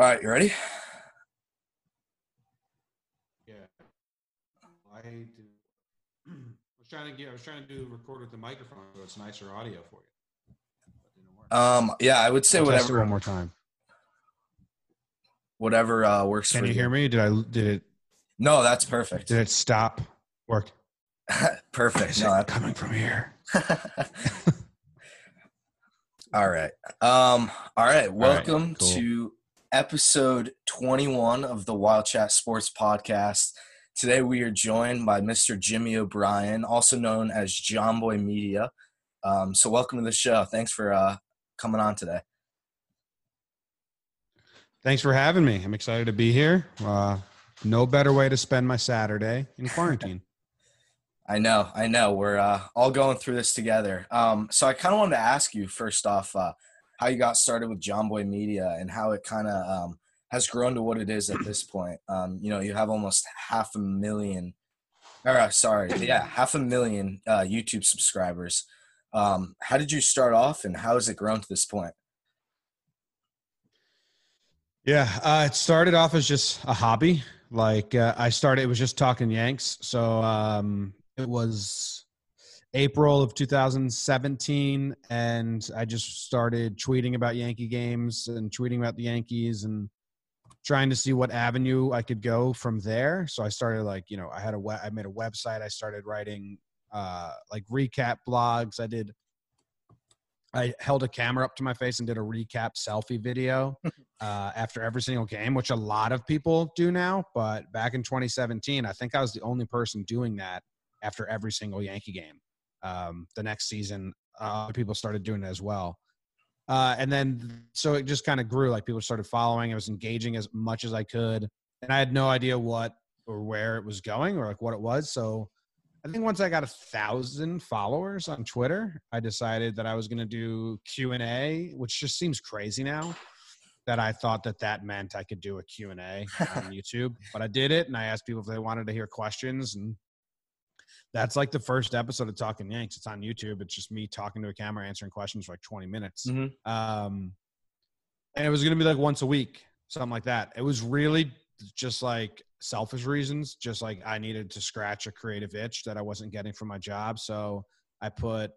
All right, you ready? Yeah. I do. I was trying to get. I was trying to do record with the microphone so it's nicer audio for you. But didn't work. Um, yeah, I would say I'll test it whatever one more time. whatever uh, works Can for you hear me? Did I? Did it? No, that's perfect. Did it stop? Work. perfect. Is No, it that- coming from here? all right. Um, all right. Welcome cool. to episode 21 of the Wild Chat Sports Podcast. Today we are joined by Mr. Jimmy O'Brien, also known as Jomboy Media. Um, so welcome to the show. Thanks for uh, coming on today. Thanks for having me. I'm excited to be here. Uh, no better way to spend my Saturday in quarantine. I know, I know. We're uh, all going through this together. Um, so I kind of wanted to ask you first off uh, how you got started with Jomboy Media and how it kind of um, has grown to what it is at this point. Um, you know, you have almost half a million, or uh, sorry, yeah, half a million uh, YouTube subscribers. Um, how did you start off, and how has it grown to this point? Yeah, uh, it started off as just a hobby. Like uh, I started, it was just talking Yanks. So um, it was April of 2017, and I just started tweeting about Yankee games and tweeting about the Yankees and trying to see what avenue I could go from there. So I started like you know I had a we- I made a website. I started writing uh, like recap blogs. I did. I held a camera up to my face and did a recap selfie video uh, after every single game, which a lot of people do now. But back in 2017, I think I was the only person doing that after every single Yankee game. Um, the next season, uh, other people started doing it as well. Uh, and then, so it just kind of grew. Like people started following. I was engaging as much as I could, and I had no idea what or where it was going or like what it was. So I think once I got a thousand followers on Twitter, I decided that I was going to do Q and A, which just seems crazy now. That I thought that that meant I could do a Q and A on YouTube, but I did it, and I asked people if they wanted to hear questions, and that's like the first episode of Talking Yanks. It's on YouTube. It's just me talking to a camera, answering questions for like twenty minutes. Mhm. Um, and it was going to be like once a week, something like that. It was really just like selfish reasons, just like I needed to scratch a creative itch that I wasn't getting from my job. So I put,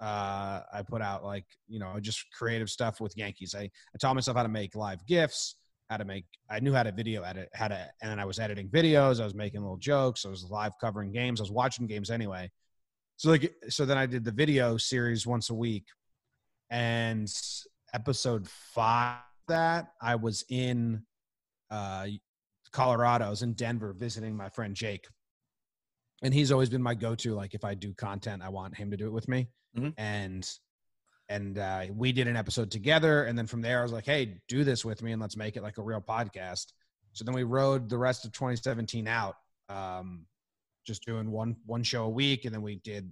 uh, I put out like, you know, just creative stuff with Yankees. I, I taught myself how to make live GIFs, how to make, I knew how to video edit, how to, and then I was editing videos. I was making little jokes. I was live covering games. I was watching games anyway. So like, so then I did the video series once a week and episode five of that I was in uh, Colorado. I was in Denver visiting my friend Jake, and he's always been my go-to. Like if I do content, I want him to do it with me, Mhm. and and uh, we did an episode together. And then from there, I was like, "Hey, do this with me, and let's make it like a real podcast." So then we rode the rest of 2017 out, um, just doing one one show a week, and then we did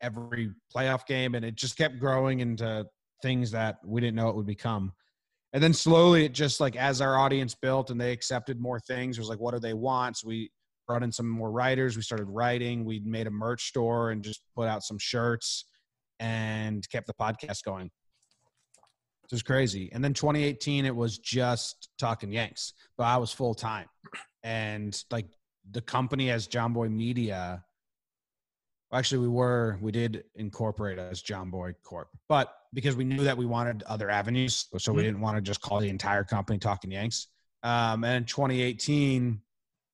every playoff game, and it just kept growing into things that we didn't know it would become. And then slowly, it just like as our audience built and they accepted more things, it was like, what do they want? So we brought in some more writers. We started writing. We made a merch store and just put out some shirts and kept the podcast going. It was crazy. And then 2018, it was just talking Yanks, but I was full time. And like the company as Jomboy Media, actually we were we did incorporate as Jomboy Corp, but because we knew that we wanted other avenues, so we Mhm. didn't want to just call the entire company Talking Yanks. Um, and in 2018,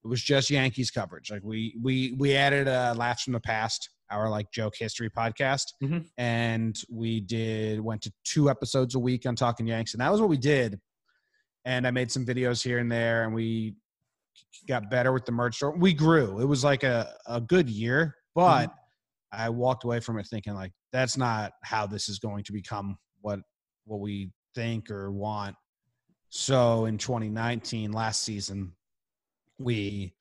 it was just Yankees coverage. Like we we we added a Laughs from the Past, our like joke history podcast, Mhm. and we did went to two episodes a week on Talking Yanks, and that was what we did. And I made some videos here and there, and we got better with the merch store. We grew. It was like a a good year, but I walked away from it thinking like that's not how this is going to become what what we think or want. So in 2019, last season, we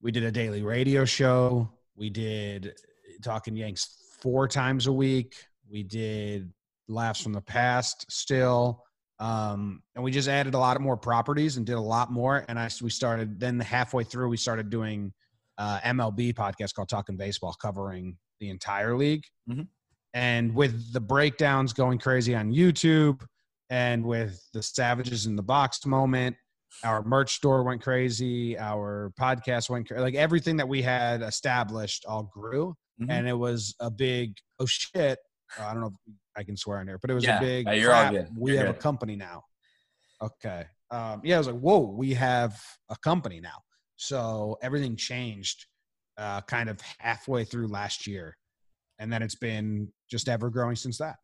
we did a daily radio show. We did talking Yanks four times a week. We did laughs from the past still. Um, and we just added a lot more properties and did a lot more. And I we started then halfway through we started doing uh, MLB podcast called Talking Baseball, covering the entire league. Mhm. And with the breakdowns going crazy on YouTube and with the Savages in the Box moment, our merch store went crazy, our podcast went like everything that we had established all grew, Mhm. and it was a big oh shit. I don't know if I can swear in here, but it was Yeah, a big. all crap. We You're have good. a company now. Okay. Um, yeah, I was like, whoa, we have a company now. So everything changed uh, kind of halfway through last year. And then it's been just ever growing since that.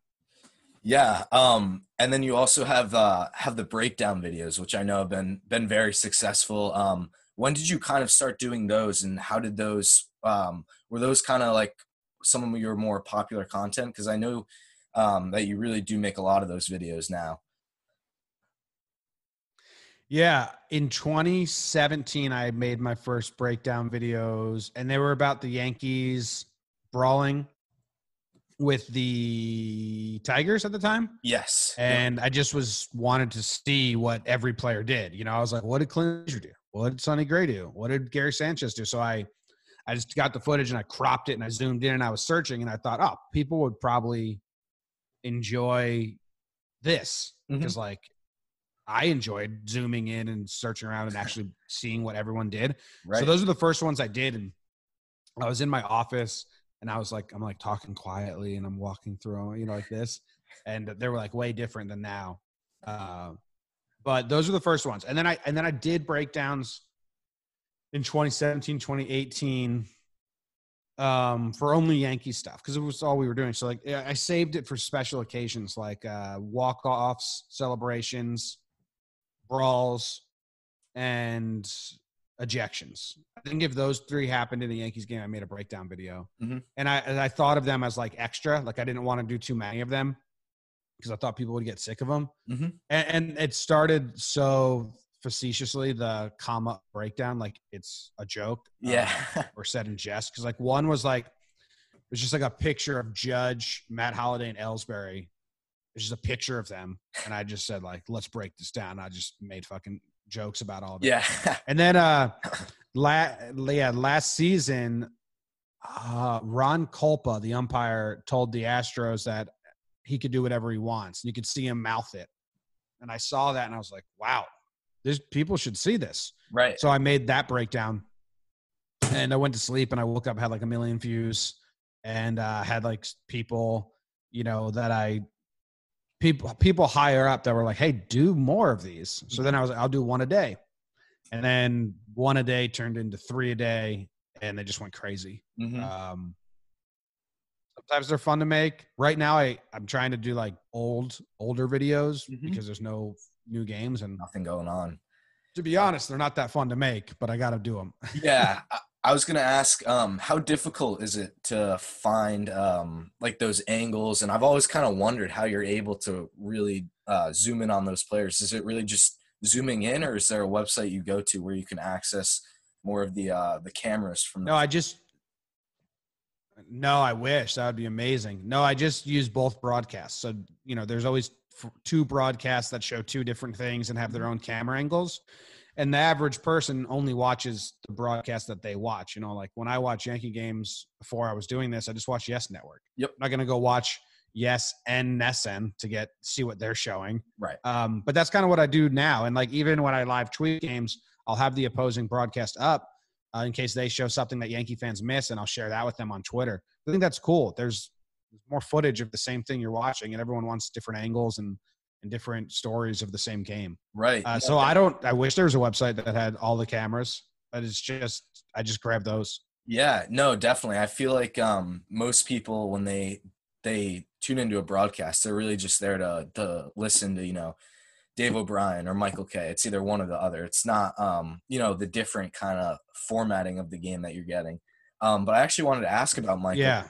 Yeah, um, and then you also have uh, have the breakdown videos, which I know have been been very successful. Um, when did you kind of start doing those, and how did those um, were those kind of like some of your more popular content? Because I know um, that you really do make a lot of those videos now. Yeah. In 2017, I made my first breakdown videos, and they were about the Yankees brawling with the Tigers at the time. Yes, And I just was wanted to see what every player did. You know, I was like, what did Clint do? What did Sonny Gray do? What did Gary Sanchez do? So I, I just got the footage and I cropped it and I zoomed in and I was searching and I thought, oh, people would probably enjoy this because like I enjoyed zooming in and searching around and actually seeing what everyone did. right. So those are the first ones I did, and I was in my office, and I was like, I'm like talking quietly, and I'm walking through, you know, like this, and they were like way different than now. Uh, but those are the first ones, and then I and then I did breakdowns in 2017, 2018. Um, for only Yankee stuff because it was all we were doing. So like, I saved it for special occasions like uh, walk offs, celebrations, brawls, and ejections. I think if those three happened in the Yankees game, I made a breakdown video, Mhm. and I and I thought of them as like extra. Like I didn't want to do too many of them because I thought people would get sick of them. Mhm. And, and it started so facetiously the comma breakdown, like it's a joke, um, yeah, or said in jest. Because like one was like it was just like a picture of Judge, Matt Holliday, and Ellsbury. It's just a picture of them, and I just said like, "Let's break this down." I just made fucking jokes about all of it. yeah, And then uh la- yeah, last season uh Ron Kulpa, the umpire, told the Astros that he could do whatever he wants. And you could see him mouth it. And I saw that and I was like, wow, this people should see this. right. So I made that breakdown. And I went to sleep and I woke up, had like a million views, and uh had like people, you know, that I people people higher up that were like, hey, do more of these. So then I was like, I'll do one a day. And then one a day turned into three a day, and they just went crazy. Mhm. Um, sometimes they're fun to make. Right now, I I'm trying to do like old older videos Mhm. because there's no new games, and Nothing going on. to be honest, they're not that fun to make. But I got to do them. yeah I, I was gonna ask um how difficult is it to find um like those angles and i've always kind of wondered how you're able to really uh zoom in on those players is it really just zooming in or is there a website you go to where you can access more of the uh the cameras from No, I just. No, I wish that would be amazing. No, I just use both broadcasts. So you know, there's always two broadcasts that show two different things and have their own camera angles. And the average person only watches the broadcast that they watch. You know, like when I watch Yankee games before I was doing this, I just watch Yes Network. Yep. I'm not gonna go watch Yes and NESN to get see what they're showing. right Um, but that's kind of what I do now. And like even when I live tweet games, I'll have the opposing broadcast up uh, in case they show something that Yankee fans miss, and I'll share that with them on Twitter. I think that's cool. There's more footage of the same thing you're watching, and everyone wants different angles and and different stories of the same game. right Uh, so I don't. I wish there was a website that had all the cameras, but it's just I just grab those. yeah no definitely i feel like um most people when they they tune into a broadcast they're really just there to to listen to you know Dave O'Brien or Michael Kay It's either one or the other. It's not, um, you know, the different kind of formatting of the game that you're getting. Um, but I actually wanted to ask about Michael. Yeah.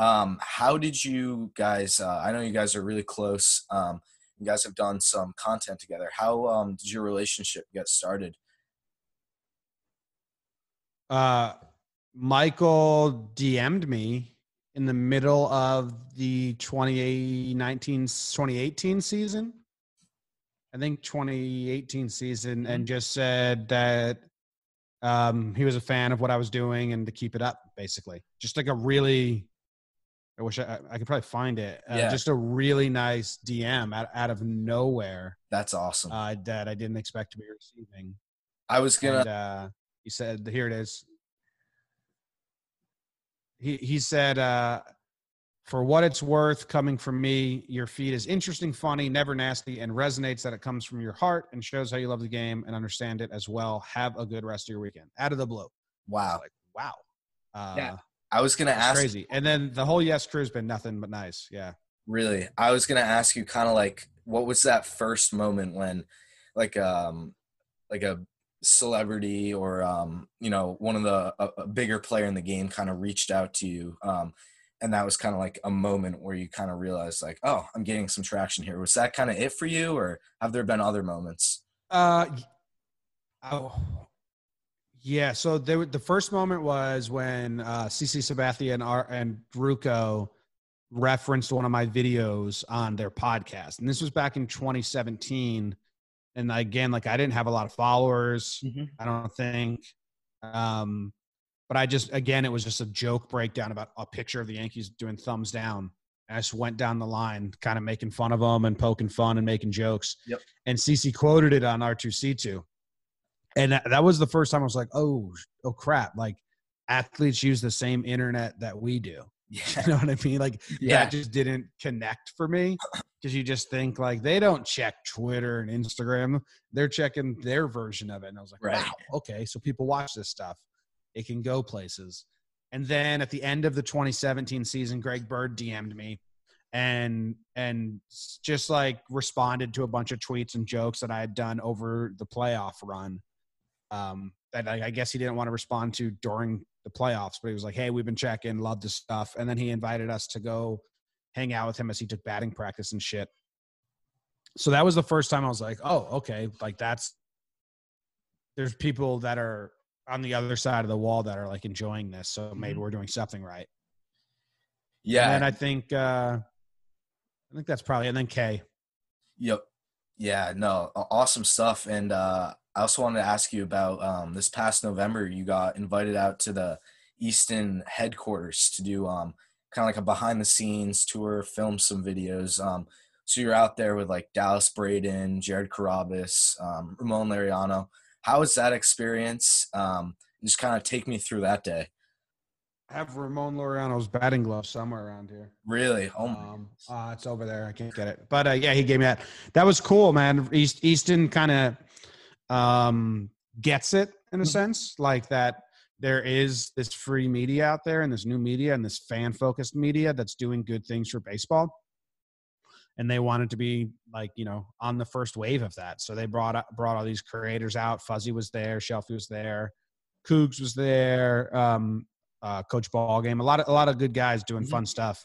Um, how did you guys? Uh, I know you guys are really close. Um, you guys have done some content together. How um, did your relationship get started? Uh, Michael DM'd me in the middle of the 2019 2018 season. I think 2018 season, and just said that um, he was a fan of what I was doing and to keep it up, basically. Just like a really, I wish I, I could probably find it. Uh, Yeah. Just a really nice DM out, out of nowhere That's awesome. uh, that I didn't expect to be receiving. I was gonna. And, uh, he said, "Here it is." He he said, uh, "For what it's worth, coming from me, your feed is interesting, funny, never nasty, and resonates that it comes from your heart and shows how you love the game and understand it as well. Have a good rest of your weekend." Out of the blue, wow. like wow, uh, Yeah, I was gonna that's ask. crazy. And then the whole yes crew's been nothing but nice. Yeah. Really, I was gonna ask you, kind of like, what was that first moment when, like, um, like a celebrity or um, you know, one of the a, a bigger player in the game kind of reached out to you, um, and that was kind of like a moment where you kind of realized, like, oh, I'm getting some traction here. Was that kind of it for you, or have there been other moments? Uh, oh, yeah. So there, were- the first moment was when uh, CC Sabathia and our, and Ruocco referenced one of my videos on their podcast, and this was back in 2017. And again, like I didn't have a lot of followers. I don't think. Um, but I just again, it was just a joke breakdown about a picture of the Yankees doing thumbs down. I just went down the line, kind of making fun of them and poking fun and making jokes. Yep. And CC quoted it on R2C2. And that, that was the first time I was like, oh, oh crap. Like athletes use the same internet that we do. Yeah, You know what I mean? Like yeah, that just didn't connect for me because you just think like they don't check Twitter and Instagram. They're checking their version of it. And I was like, Right. wow, okay. So people watch this stuff. It can go places. And then at the end of the 2017 season, Greg Bird DM'd me and and just like responded to a bunch of tweets and jokes that I had done over the playoff run. Um, that I, I guess he didn't want to respond to during the playoffs, but he was like, "Hey, we've been checking, love this stuff," and then he invited us to go hang out with him as he took batting practice and shit. So that was the first time I was like, "Oh, okay, like that's there's people that are on the other side of the wall that are like enjoying this, so maybe Mhm. we're doing something right." yeah. And I think uh I think that's probably and then K. Yep. Yeah, no, awesome stuff. And uh, I also wanted to ask you about um, this past November, you got invited out to the Easton headquarters to do um, kind of like a behind the scenes tour, film some videos. Um, so you're out there with like Dallas Braden, Jared Carrabis, um, Ramon Laureano. How was that experience? Um, just kind of take me through that day. I have Ramon Laureano's batting glove somewhere around here. Really? Oh, my Um, uh, it's over there. I can't get it. But uh, yeah, he gave me that. That was cool, man. East, Easton kind of um, gets it in a Mhm. sense, like that. There is this free media out there, and this new media, and this fan-focused media that's doing good things for baseball. And they wanted to be like you know on the first wave of that, so they brought up- brought all these creators out. Fuzzy was there, Shelfie was there, Coogs was there, um, uh, Coach Ballgame, a lot of a lot of good guys doing Mhm. fun stuff.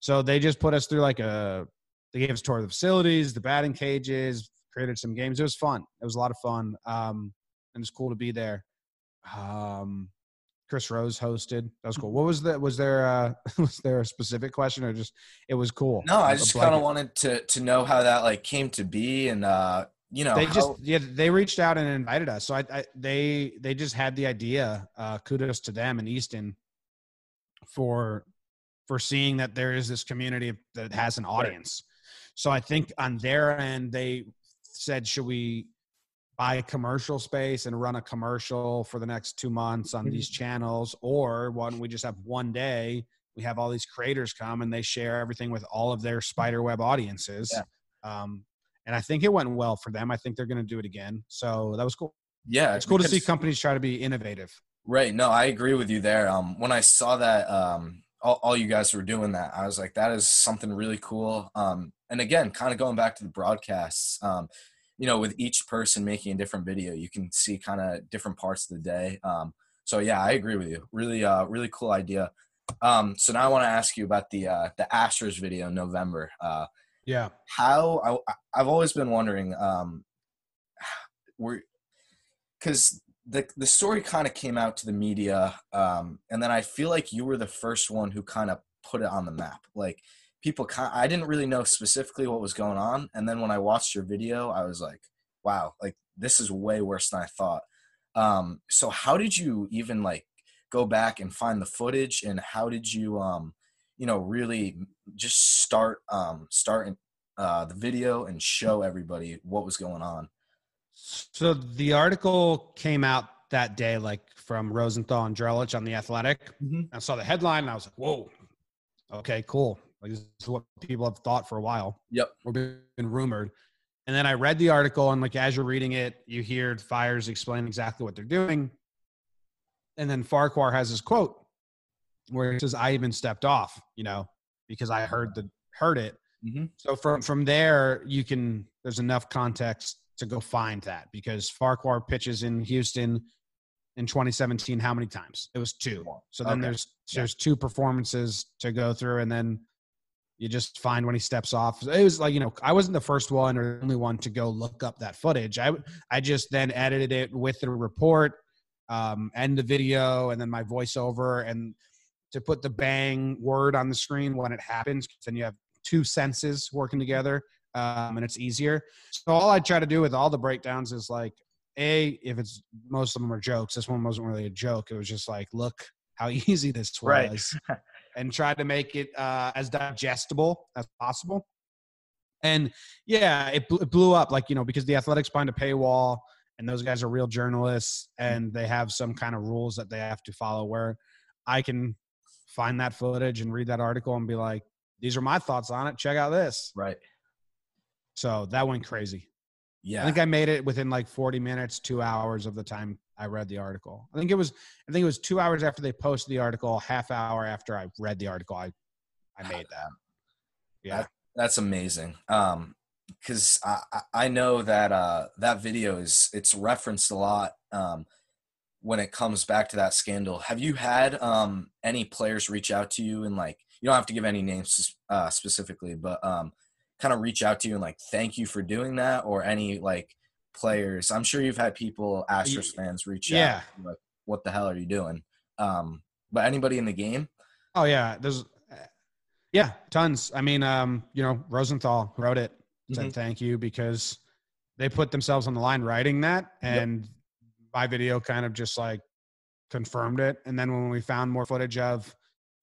So they just put us through like a. They gave us a tour of the facilities, the batting cages, created some games. It was fun. It was a lot of fun, um, and it's cool to be there. Um, Chris Rose hosted. That was cool. What was the? Was there a, was there a specific question or just it was cool? No, I just kind of wanted to to know how that like came to be, and uh, you know, they how- just yeah they reached out and invited us so I, I they they just had the idea uh kudos to them in easton for for seeing that there is this community that has an audience so i think on their end they said should we buy commercial space and run a commercial for the next two months on these channels or one we just have one day we have all these creators come and they share everything with all of their spider web audiences Yeah. um, and I think it went well for them. I think they're going to do it again. So that was cool. yeah, It's cool to see companies try to be innovative. Right. No, I agree with you there. Um, when I saw that, um, all, all you guys were doing that, I was like, that is something really cool. Um, and again, kind of going back to the broadcasts, um, you know, with each person making a different video, you can see kind of different parts of the day. Um, so yeah, I agree with you. Really, uh, really cool idea. Um, so now I want to ask you about the uh, the Astros video in November. Uh, Yeah. how I, I've always been wondering, um, were because the the story kind of came out to the media, um, and then I feel like you were the first one who kind of put it on the map. Like people, I didn't really know specifically what was going on, and then when I watched your video, I was like, wow, like this is way worse than I thought. Um, so how did you even like go back and find the footage, and how did you um you know, really just start um, start uh, the video and show everybody what was going on. So the article came out that day, like from Rosenthal and Drellich on the Athletic. Mm-hmm. I saw the headline and I was like, "Whoa, okay, cool. Like this is what people have thought for a while. Yep. Or been rumored." And then I read the article, and like as you're reading it, you hear Fiers explain exactly what they're doing. And then Farquhar has his quote where he says, "I even stepped off," you know, because I heard the heard it. Mm-hmm. So from from there, you can there's enough context to go find that because Farquhar pitches in Houston in 2017 how many times it was two so then Okay. there's there's two performances to go through and then you just find when he steps off it was like you know i wasn't the first one or the only one to go look up that footage i i just then edited it with the report um and the video and then my voiceover and to put the bang word on the screen when it happens. then you have two senses working together um, and it's easier so all i try to do with all the breakdowns is like a if it's most of them are jokes this one wasn't really a joke it was just like look how easy this Right. and try to make it uh, as digestible as possible and yeah it, bl- it blew up like you know because the athletics behind a paywall and those guys are real journalists and they have some kind of rules that they have to follow where i can find that footage and read that article and be like these are my thoughts on it check out this Right. so that went crazy Yeah. I think I made it within like 40 minutes, two hours of the time I read the article. I think it was, I think it was two hours after they posted the article, half hour after I read the article, I, I made that. Yeah. That's amazing. Um, because I, I- I know that uh, that video is it's referenced a lot um, when it comes back to that scandal. Have you had um, any players reach out to you and like you don't have to give any names uh, specifically, but um, kind of reach out to you and like thank you for doing that, or any like players? I'm sure you've had people, Astros fans, reach Yeah. out like, "What the hell are you doing?" Um, but anybody in the game? Oh yeah. There's, yeah, tons. I mean, um, you know, Rosenthal wrote it, said Mhm. thank you because they put themselves on the line writing that. Yep. And my video kind of just like confirmed it. And then when we found more footage of,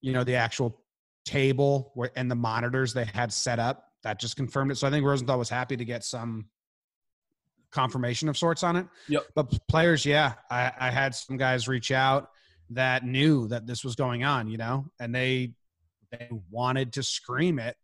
you know, the actual table where, and the monitors they had set up, that just confirmed it. So I think Rosenthal was happy to get some confirmation of sorts on it. Yep. But players, yeah, I, I had some guys reach out that knew that this was going on, you know, and they they wanted to scream it,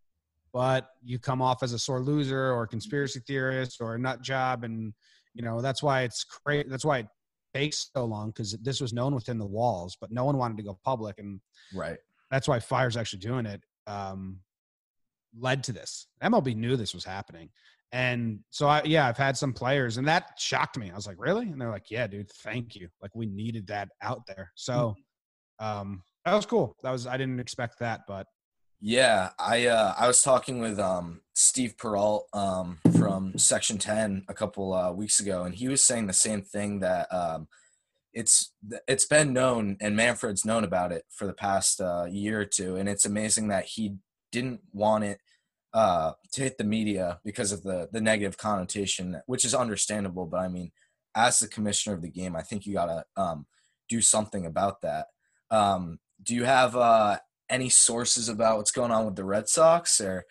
but you come off as a sore loser or a conspiracy theorist or a nut job, and you know that's why it's crazy. That's why it takes so long because this was known within the walls, but no one wanted to go public, and Right. that's why Fiers' actually doing it. Um, led to this. MLB knew this was happening. And so I yeah, I've had some players and that shocked me. I was like, "Really?" And they're like, "Yeah, dude, thank you. Like we needed that out there." So um that was cool. That was I didn't expect that, but Yeah, I uh, I was talking with um, Steve Peralt um, from Section Ten a couple uh, weeks ago, and he was saying the same thing that um, it's it's been known, and Manfred's known about it for the past uh, year or two, and it's amazing that he didn't want it uh, to hit the media because of the the negative connotation, which is understandable. But I mean, as the commissioner of the game, I think you gotta um, do something about that. Um, do you have uh, any sources about what's going on with the Red Sox or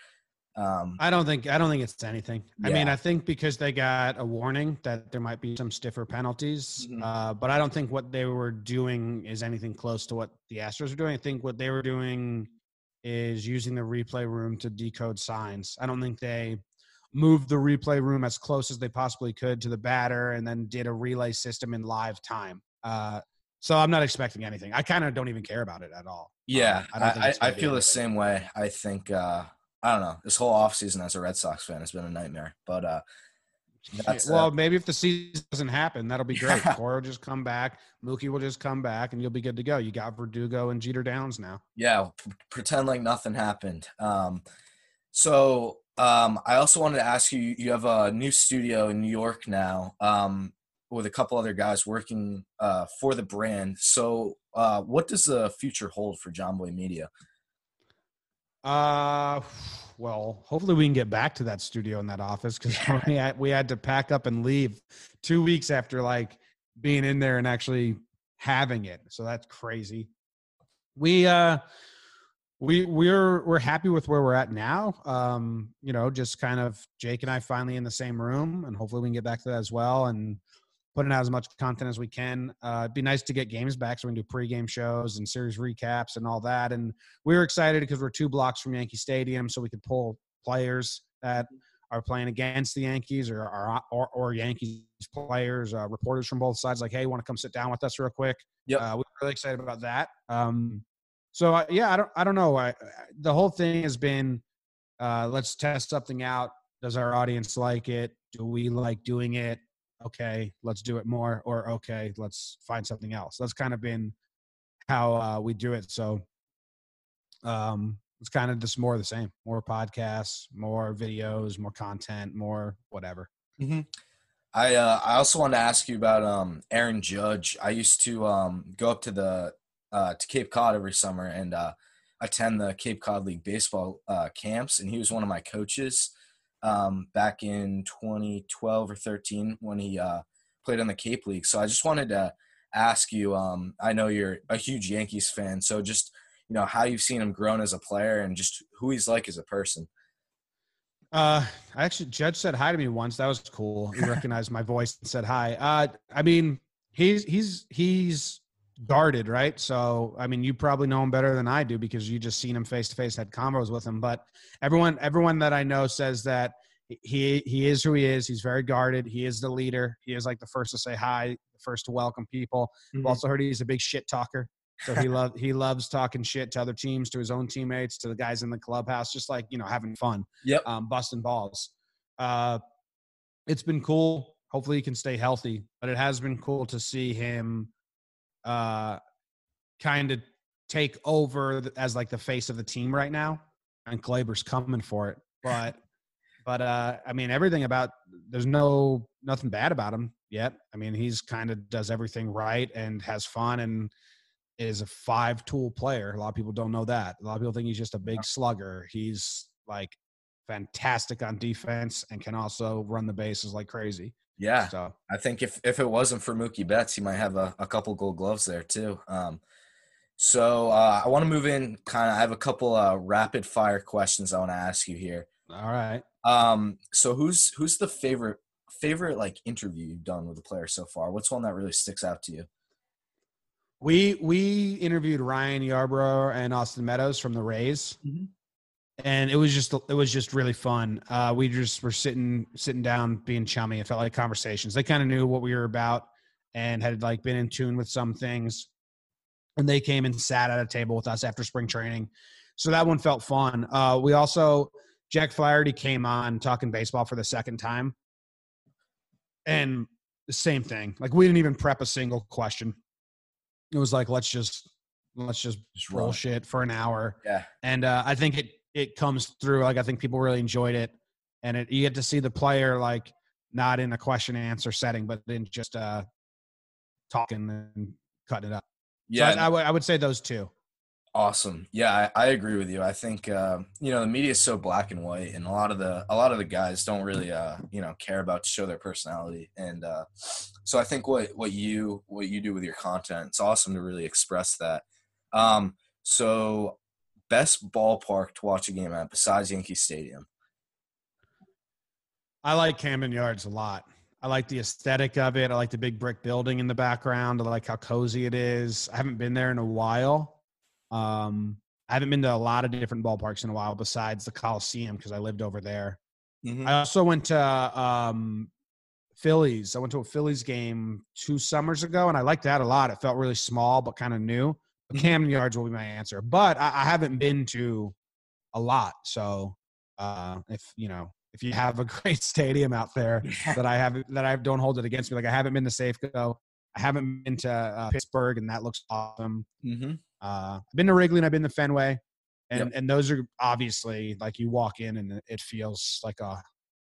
um I don't think I don't think it's anything. I mean, I think because they got a warning that there might be some stiffer penalties, Mhm. uh, but I don't think what they were doing is anything close to what the Astros were doing. I think what they were doing is using the replay room to decode signs. I don't think they moved the replay room as close as they possibly could to the batter and then did a relay system in live time. Uh, so I'm not expecting anything. I kind of don't even care about it at all. yeah Um, I don't think I, I, I gonna be feel the same way i think uh i don't know this whole offseason as a red sox fan has been a nightmare but uh that's well, uh, maybe if the season doesn't happen, that'll be great. Yeah. Cora will just come back. Mookie will just come back, and you'll be good to go. You got Verdugo and Jeter Downs now. yeah p- pretend like nothing happened um so um i also wanted to ask you you have a new studio in new york now um with a couple other guys working uh for the brand so uh what does the future hold for jomboy media Uh, well, hopefully we can get back to that studio and that office because we had we had to pack up and leave two weeks after like being in there and actually having it. So that's crazy. We uh we we're we're happy with where we're at now. Um, you know, just kind of Jake and I finally in the same room, and hopefully we can get back to that as well and putting out as much content as we can. Uh, it'd be nice to get games back so we can do pregame shows and series recaps and all that. And we were excited because we're two blocks from Yankee Stadium, so we could pull players that are playing against the Yankees or or, or, or Yankees players, uh, reporters from both sides. Like, hey, you want to come sit down with us real quick? Yeah, Uh, we're really excited about that. Um, so uh, yeah, I don't I don't know. I, the whole thing has been uh, let's test something out. Does our audience like it? Do we like doing it? Okay, let's do it more. Or okay, let's find something else. That's kind of been how uh, we do it. So um, it's kind of just more of the same. More podcasts, more videos, more content, more whatever. Mm-hmm. I uh, I also wanted to ask you about um, Aaron Judge. I used to um, go up to the uh, to Cape Cod every summer and uh, attend the Cape Cod League baseball uh, camps, and he was one of my coaches um, back in 2012 or 13 when he uh, played on the Cape League. So I just wanted to ask you. Um, I know you're a huge Yankees fan, so just you know how you've seen him grown as a player and just who he's like as a person. Uh, I actually, Judge said hi to me once. That was cool. He recognized my voice and said hi. Uh, I mean, he's he's he's guarded, right? So, I mean, you probably know him better than I do because you just seen him face to face, had combos with him. But everyone, everyone that I know says that he he is who he is. He's very guarded. He is the leader. He is like the first to say hi, the first to welcome people. Mm-hmm. I've also heard he's a big shit talker. So he love he loves talking shit to other teams, to his own teammates, to the guys in the clubhouse, just like you know having fun. Yep. Um, busting balls. Uh, it's been cool. Hopefully he can stay healthy, but it has been cool to see him uh, kind of take over as like the face of the team right now, and Gleyber's coming for it. But but uh, I mean everything about there's no nothing bad about him yet. I mean he's kind of does everything right and has fun and is a five tool player. A lot of people don't know that. A lot of people think he's just a big slugger. He's like fantastic on defense and can also run the bases like crazy. Yeah. So I think if, if it wasn't for Mookie Betts, he might have a, a couple gold gloves there too. Um, so uh, I want to move in kind of, I have a couple uh, rapid fire questions I want to ask you here. All right. Um, so who's, who's the favorite, favorite like interview you've done with a player so far? What's one that really sticks out to you? We, we interviewed Ryan Yarbrough and Austin Meadows from the Rays. Mm-hmm and it was just it was just really fun. Uh, we just were sitting sitting down, being chummy. It felt like conversations. They kind of knew what we were about and had like been in tune with some things. And they came and sat at a table with us after spring training, so that one felt fun. Uh, we also Jack Flaherty came on talking baseball for the second time, and the same thing. Like we didn't even prep a single question. It was like let's just let's just, just bullshit for an hour. Yeah, and uh, I think it it comes through. Like I think people really enjoyed it, and it, you get to see the player like not in a question and answer setting, but in just uh talking and cutting it up. Yeah, so I, I, w- I would say those two. Awesome. Yeah, I, I agree with you. I think uh, you know the media is so black and white, and a lot of the a lot of the guys don't really uh, you know care about to show their personality. And uh, so I think what what you what you do with your content, it's awesome to really express that. Um, so best ballpark to watch a game at besides Yankee Stadium? I like Camden Yards a lot. I like the aesthetic of it. I like the big brick building in the background. I like how cozy it is. I haven't been there in a while. Um, I haven't been to a lot of different ballparks in a while besides the Coliseum because I lived over there. Mm-hmm. I also went to um, Phillies. I went to a Phillies game two summers ago, and I liked that a lot. It felt really small but kind of new. Camden Yards will be my answer, but I, I haven't been to a lot. So uh, if you know if you have a great stadium out there that I have that I don't hold it against me. Like I haven't been to Safeco, I haven't been to uh, Pittsburgh, and that looks awesome. Mm-hmm. Uh, I've been to Wrigley and I've been to Fenway, and yep. and those are obviously like you walk in and it feels like a,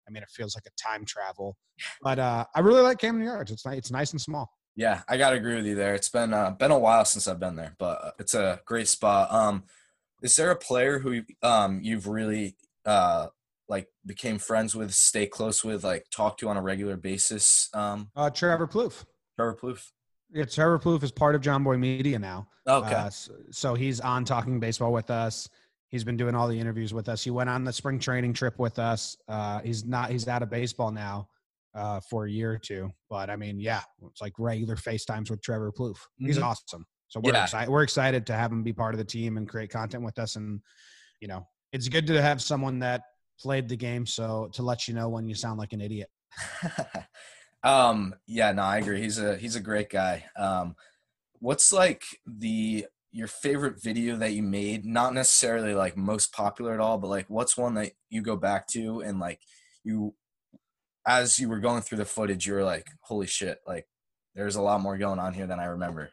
I mean it feels like a time travel. But uh, I really like Camden Yards. It's nice. It's nice and small. Yeah, I gotta agree with you there. It's been uh, been a while since I've been there, but uh, it's a great spot. Um, is there a player who um you've really uh like became friends with, stay close with, like talk to on a regular basis? Um, uh, Trevor Plouffe. Trevor Plouffe. Yeah, Trevor Plouffe is part of Jomboy Media now. Okay. Uh, so, so, he's on talking baseball with us. He's been doing all the interviews with us. He went on the spring training trip with us. Uh, he's not. He's out of baseball now uh, for a year or two. But I mean, yeah, it's like regular FaceTimes with Trevor Plouffe. He's Mhm. awesome. So we're Yeah. excited. We're excited to have him be part of the team and create content with us. And you know, it's good to have someone that played the game. So to let you know when you sound like an idiot. um, yeah, no, I agree. He's a he's a great guy. Um, what's like the your favorite video that you made? Not necessarily like most popular at all, but like what's one that you go back to and like you as you were going through the footage, you were like, holy shit, like there's a lot more going on here than I remember.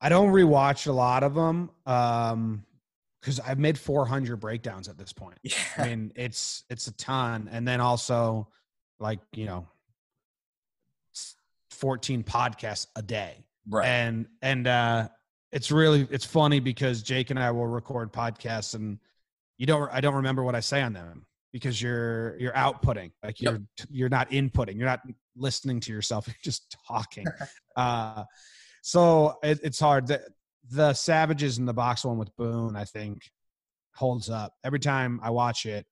I don't rewatch a lot of them um, because I've made 400 breakdowns at this point. Yeah. I mean, it's it's a ton, and then also like you know, 14 podcasts a day, Right. and and uh, it's really it's funny because Jake and I will record podcasts, and you don't I don't remember what I say on them because you're you're outputting like Yep. you're you're not inputting you're not listening to yourself you're just talking uh so it, it's hard the, the savages in the box one with boone i think holds up every time i watch it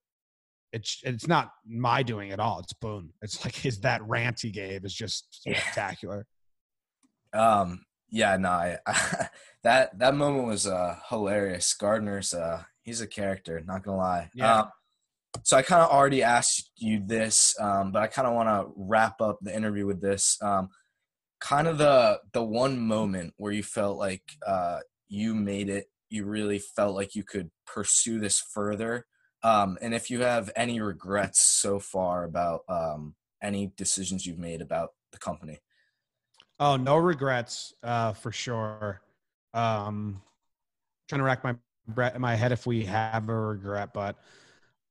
it's it's not my doing at all it's boone it's like his that rant he gave is just Yeah. spectacular Um, yeah, no, I, that that moment was uh hilarious. Gardner's uh he's a character, not gonna lie. Yeah. Um, so I kind of already asked you this, um, but I kind of want to wrap up the interview with this. Um, kind of the the one moment where you felt like uh you made it, you really felt like you could pursue this further. Um, and if you have any regrets so far about um any decisions you've made about the company. Oh, no regrets, uh, for sure. Um, trying to rack my my head if we have a regret, but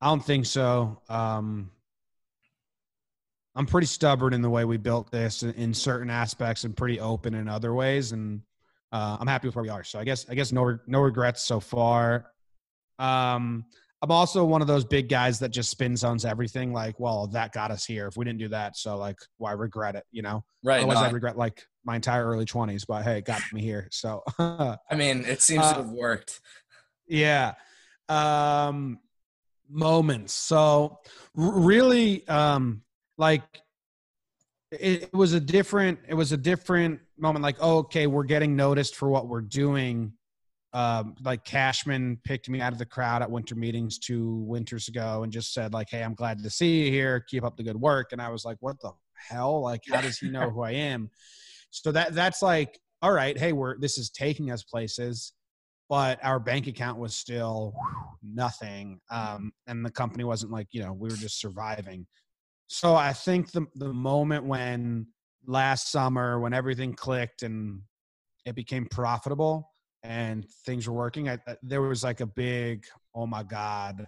I don't think so. Um, I'm pretty stubborn in the way we built this in, in certain aspects, and pretty open in other ways, and uh, I'm happy with where we are. So I guess I guess no no regrets so far. Um, I'm also one of those big guys that just spin zones everything. Like, well, that got us here. If we didn't do that, so like, why regret it? You know. Right. Otherwise, no, I regret like my entire early twenties, but hey, it got me here. So I mean, it seems Uh, to have worked. yeah, um, moments. So really, um, like it, it was a different. It was a different moment. Like, oh, okay, we're getting noticed for what we're doing. Um, like Cashman picked me out of the crowd at winter meetings two winters ago and just said like, "Hey, I'm glad to see you here. Keep up the good work." And I was like, "What the hell? Like, how does he know who I am?" So that that's like, all right, hey, we're this is taking us places, but our bank account was still nothing, um, and the company wasn't like you know we were just surviving. So I think the the moment when last summer when everything clicked and it became profitable and things were working, I, I- there was like a big oh my god,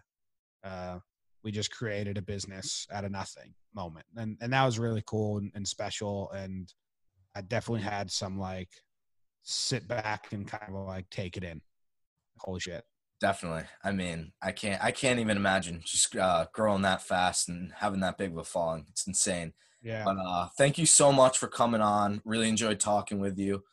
uh, we just created a business out of nothing moment, and and that was really cool and, and special and I definitely had some like sit back and kind of like take it in. Holy shit. Definitely. I mean, I can't. I can't even imagine just uh, growing that fast and having that big of a following. It's insane. Yeah. But uh, thank you so much for coming on. Really enjoyed talking with you.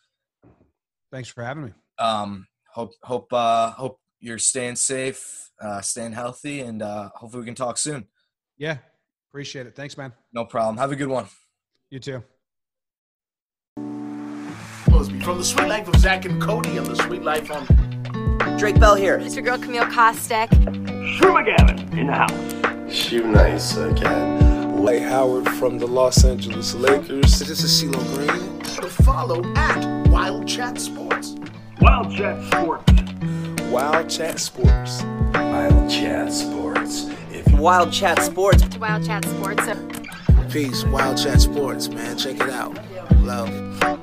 Thanks for having me. Um, hope hope uh, hope you're staying safe, uh, staying healthy, and uh, hopefully we can talk soon. Yeah. Appreciate it. Thanks, man. No problem. Have a good one. You too. From the Suite Life of Zack and Cody on the Suite Life on Drake Bell here. It's your girl Camille Kostek. Shermagavin in the house. Shoe nice again. Dwight Howard from the Los Angeles Lakers. This is CeeLo Green. to follow at Wild Chat Sports. Wild Chat Sports. Wild Chat Sports. Wild Chat Sports. If Wild Chat Sports. Wild Chat Sports. Peace. Wild Chat Sports, man. Check it out. Love.